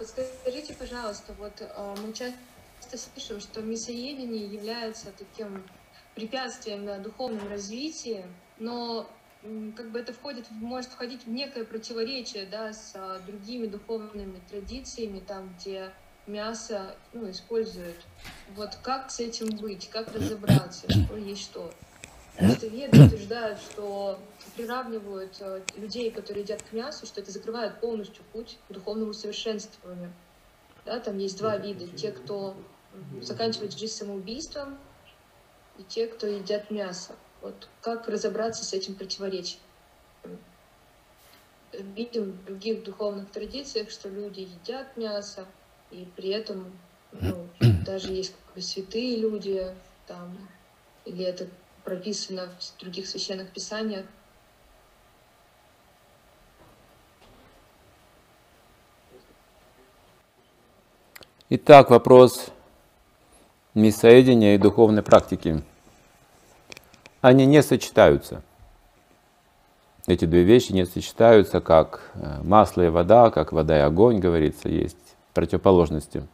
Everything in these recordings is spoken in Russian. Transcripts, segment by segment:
подскажите, пожалуйста, вот э, мы часто слышим, что мясоедение является таким препятствием на духовном развитии, но как бы это входит, может входить в некое противоречие, да, с а, другими духовными традициями, там, где мясо, ну, используют. Вот как с этим быть, как разобраться, что есть что? Потому что веды утверждают, что приравнивают э, людей, которые едят к мясу, что это закрывает полностью путь к духовному совершенствованию. Да, там есть два вида. Те, кто заканчивает жизнь самоубийством, и те, кто едят мясо. Вот как разобраться с этим противоречием? Видим в других духовных традициях, что люди едят мясо, и при этом ну, даже есть как бы святые люди, там, или это прописано в других священных писаниях. Итак, вопрос мясоедения и духовной практики. Они не сочетаются. Эти две вещи не сочетаются, как э, масло и вода, как вода и огонь, говорится, есть противоположности.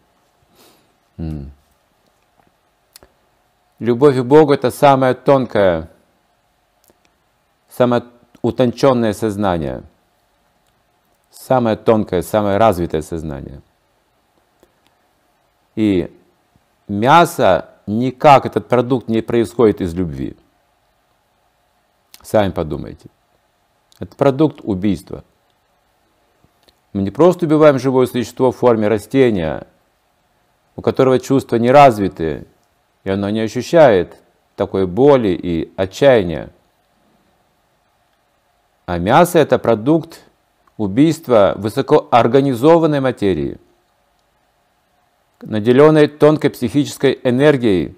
Любовь к Богу – это самое тонкое, самое утонченное сознание, самое тонкое, самое развитое сознание. И мясо никак, этот продукт не происходит из любви. Сами подумайте. Это продукт убийства. Мы не просто убиваем живое существо в форме растения, у которого чувства не развиты, и оно не ощущает такой боли и отчаяния. А мясо – это продукт убийства высокоорганизованной материи, наделенной тонкой психической энергией,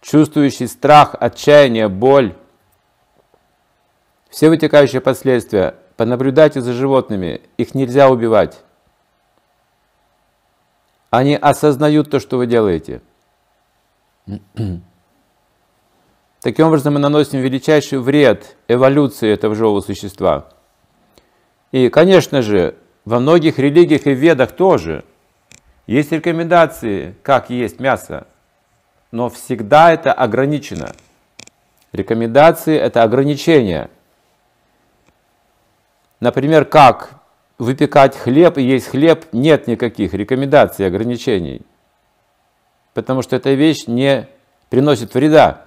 чувствующей страх, отчаяние, боль. Все вытекающие последствия Понаблюдайте за животными, их нельзя убивать. Они осознают то, что вы делаете. Таким образом, мы наносим величайший вред эволюции этого живого существа. И, конечно же, во многих религиях и ведах тоже есть рекомендации, как есть мясо, но всегда это ограничено. Рекомендации – это ограничения – Например, как выпекать хлеб и есть хлеб, нет никаких рекомендаций, ограничений. Потому что эта вещь не приносит вреда.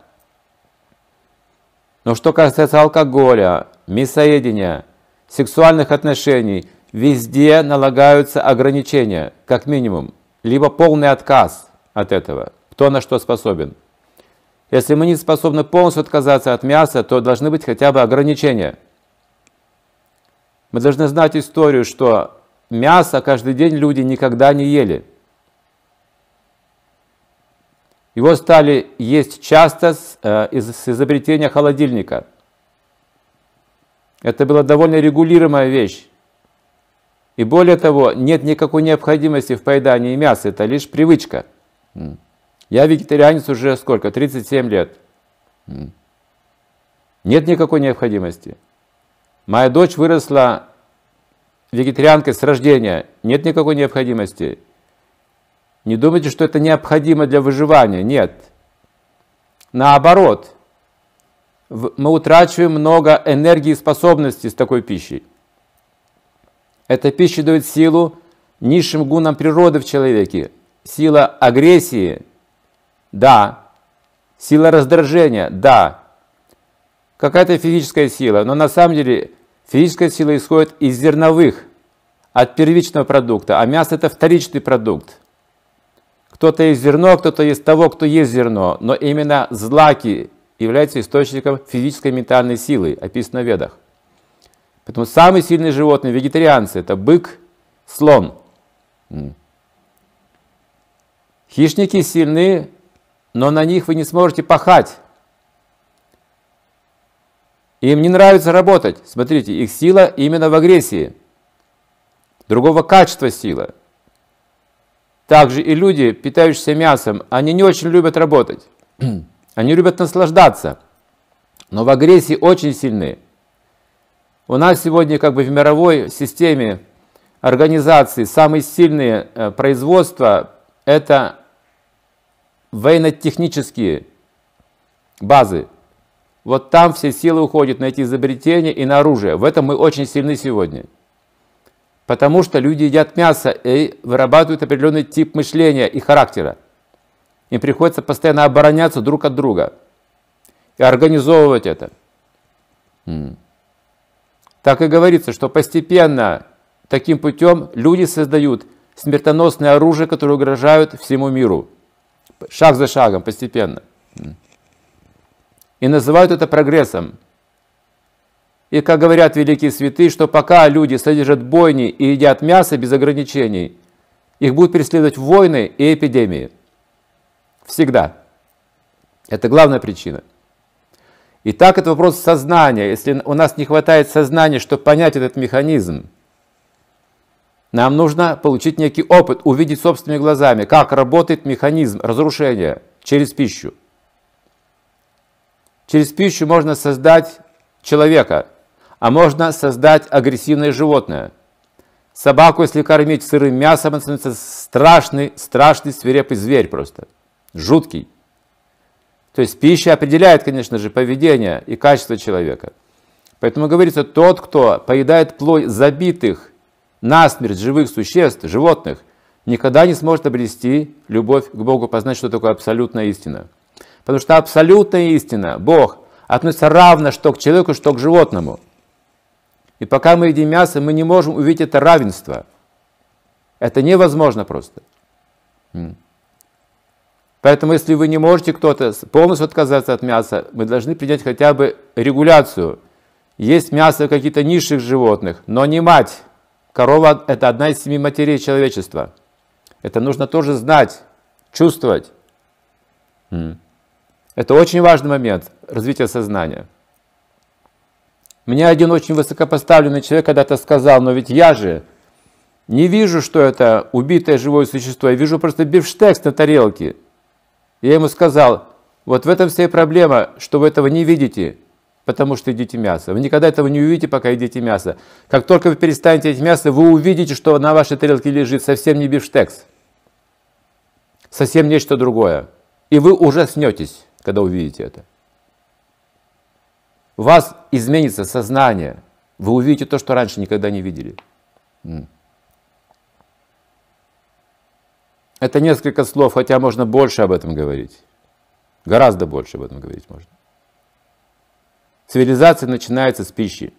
Но что касается алкоголя, мясоедения, сексуальных отношений, везде налагаются ограничения, как минимум, либо полный отказ от этого, кто на что способен. Если мы не способны полностью отказаться от мяса, то должны быть хотя бы ограничения – мы должны знать историю, что мясо каждый день люди никогда не ели. Его стали есть часто с, э, из, с изобретения холодильника. Это была довольно регулируемая вещь. И более того, нет никакой необходимости в поедании мяса, это лишь привычка. Я вегетарианец уже сколько? 37 лет. Нет никакой необходимости. Моя дочь выросла вегетарианкой с рождения. Нет никакой необходимости. Не думайте, что это необходимо для выживания. Нет. Наоборот, мы утрачиваем много энергии и способностей с такой пищей. Эта пища дает силу низшим гунам природы в человеке. Сила агрессии – да. Сила раздражения – да. Какая-то физическая сила, но на самом деле Физическая сила исходит из зерновых, от первичного продукта, а мясо это вторичный продукт. Кто-то есть зерно, кто-то есть того, кто есть зерно, но именно злаки являются источником физической ментальной силы, описано в ведах. Поэтому самые сильные животные, вегетарианцы, это бык, слон. Хищники сильны, но на них вы не сможете пахать. Им не нравится работать. Смотрите, их сила именно в агрессии. Другого качества сила. Также и люди, питающиеся мясом, они не очень любят работать. Они любят наслаждаться. Но в агрессии очень сильны. У нас сегодня как бы в мировой системе организации, самые сильные э, производства – это военно-технические базы. Вот там все силы уходят на эти изобретения и на оружие. В этом мы очень сильны сегодня. Потому что люди едят мясо и вырабатывают определенный тип мышления и характера. Им приходится постоянно обороняться друг от друга и организовывать это. Так и говорится, что постепенно таким путем люди создают смертоносное оружие, которое угрожает всему миру. Шаг за шагом, постепенно. И называют это прогрессом. И как говорят великие святые, что пока люди содержат бойни и едят мясо без ограничений, их будут преследовать войны и эпидемии. Всегда. Это главная причина. И так это вопрос сознания. Если у нас не хватает сознания, чтобы понять этот механизм, нам нужно получить некий опыт, увидеть собственными глазами, как работает механизм разрушения через пищу. Через пищу можно создать человека, а можно создать агрессивное животное. Собаку, если кормить сырым мясом, он становится страшный, страшный, свирепый зверь просто. Жуткий. То есть пища определяет, конечно же, поведение и качество человека. Поэтому говорится, тот, кто поедает плоть забитых насмерть живых существ, животных, никогда не сможет обрести любовь к Богу, познать, что такое абсолютная истина. Потому что абсолютная истина, Бог, относится равно что к человеку, что к животному. И пока мы едим мясо, мы не можем увидеть это равенство. Это невозможно просто. Поэтому, если вы не можете кто-то полностью отказаться от мяса, мы должны принять хотя бы регуляцию. Есть мясо каких-то низших животных, но не мать. Корова – это одна из семи матерей человечества. Это нужно тоже знать, чувствовать. Это очень важный момент развития сознания. Мне один очень высокопоставленный человек когда-то сказал, но ведь я же не вижу, что это убитое живое существо, я вижу просто бифштекс на тарелке. Я ему сказал, вот в этом вся и проблема, что вы этого не видите, потому что едите мясо. Вы никогда этого не увидите, пока едите мясо. Как только вы перестанете есть мясо, вы увидите, что на вашей тарелке лежит совсем не бифштекс, совсем нечто другое. И вы ужаснетесь когда увидите это. У вас изменится сознание. Вы увидите то, что раньше никогда не видели. Это несколько слов, хотя можно больше об этом говорить. Гораздо больше об этом говорить можно. Цивилизация начинается с пищи.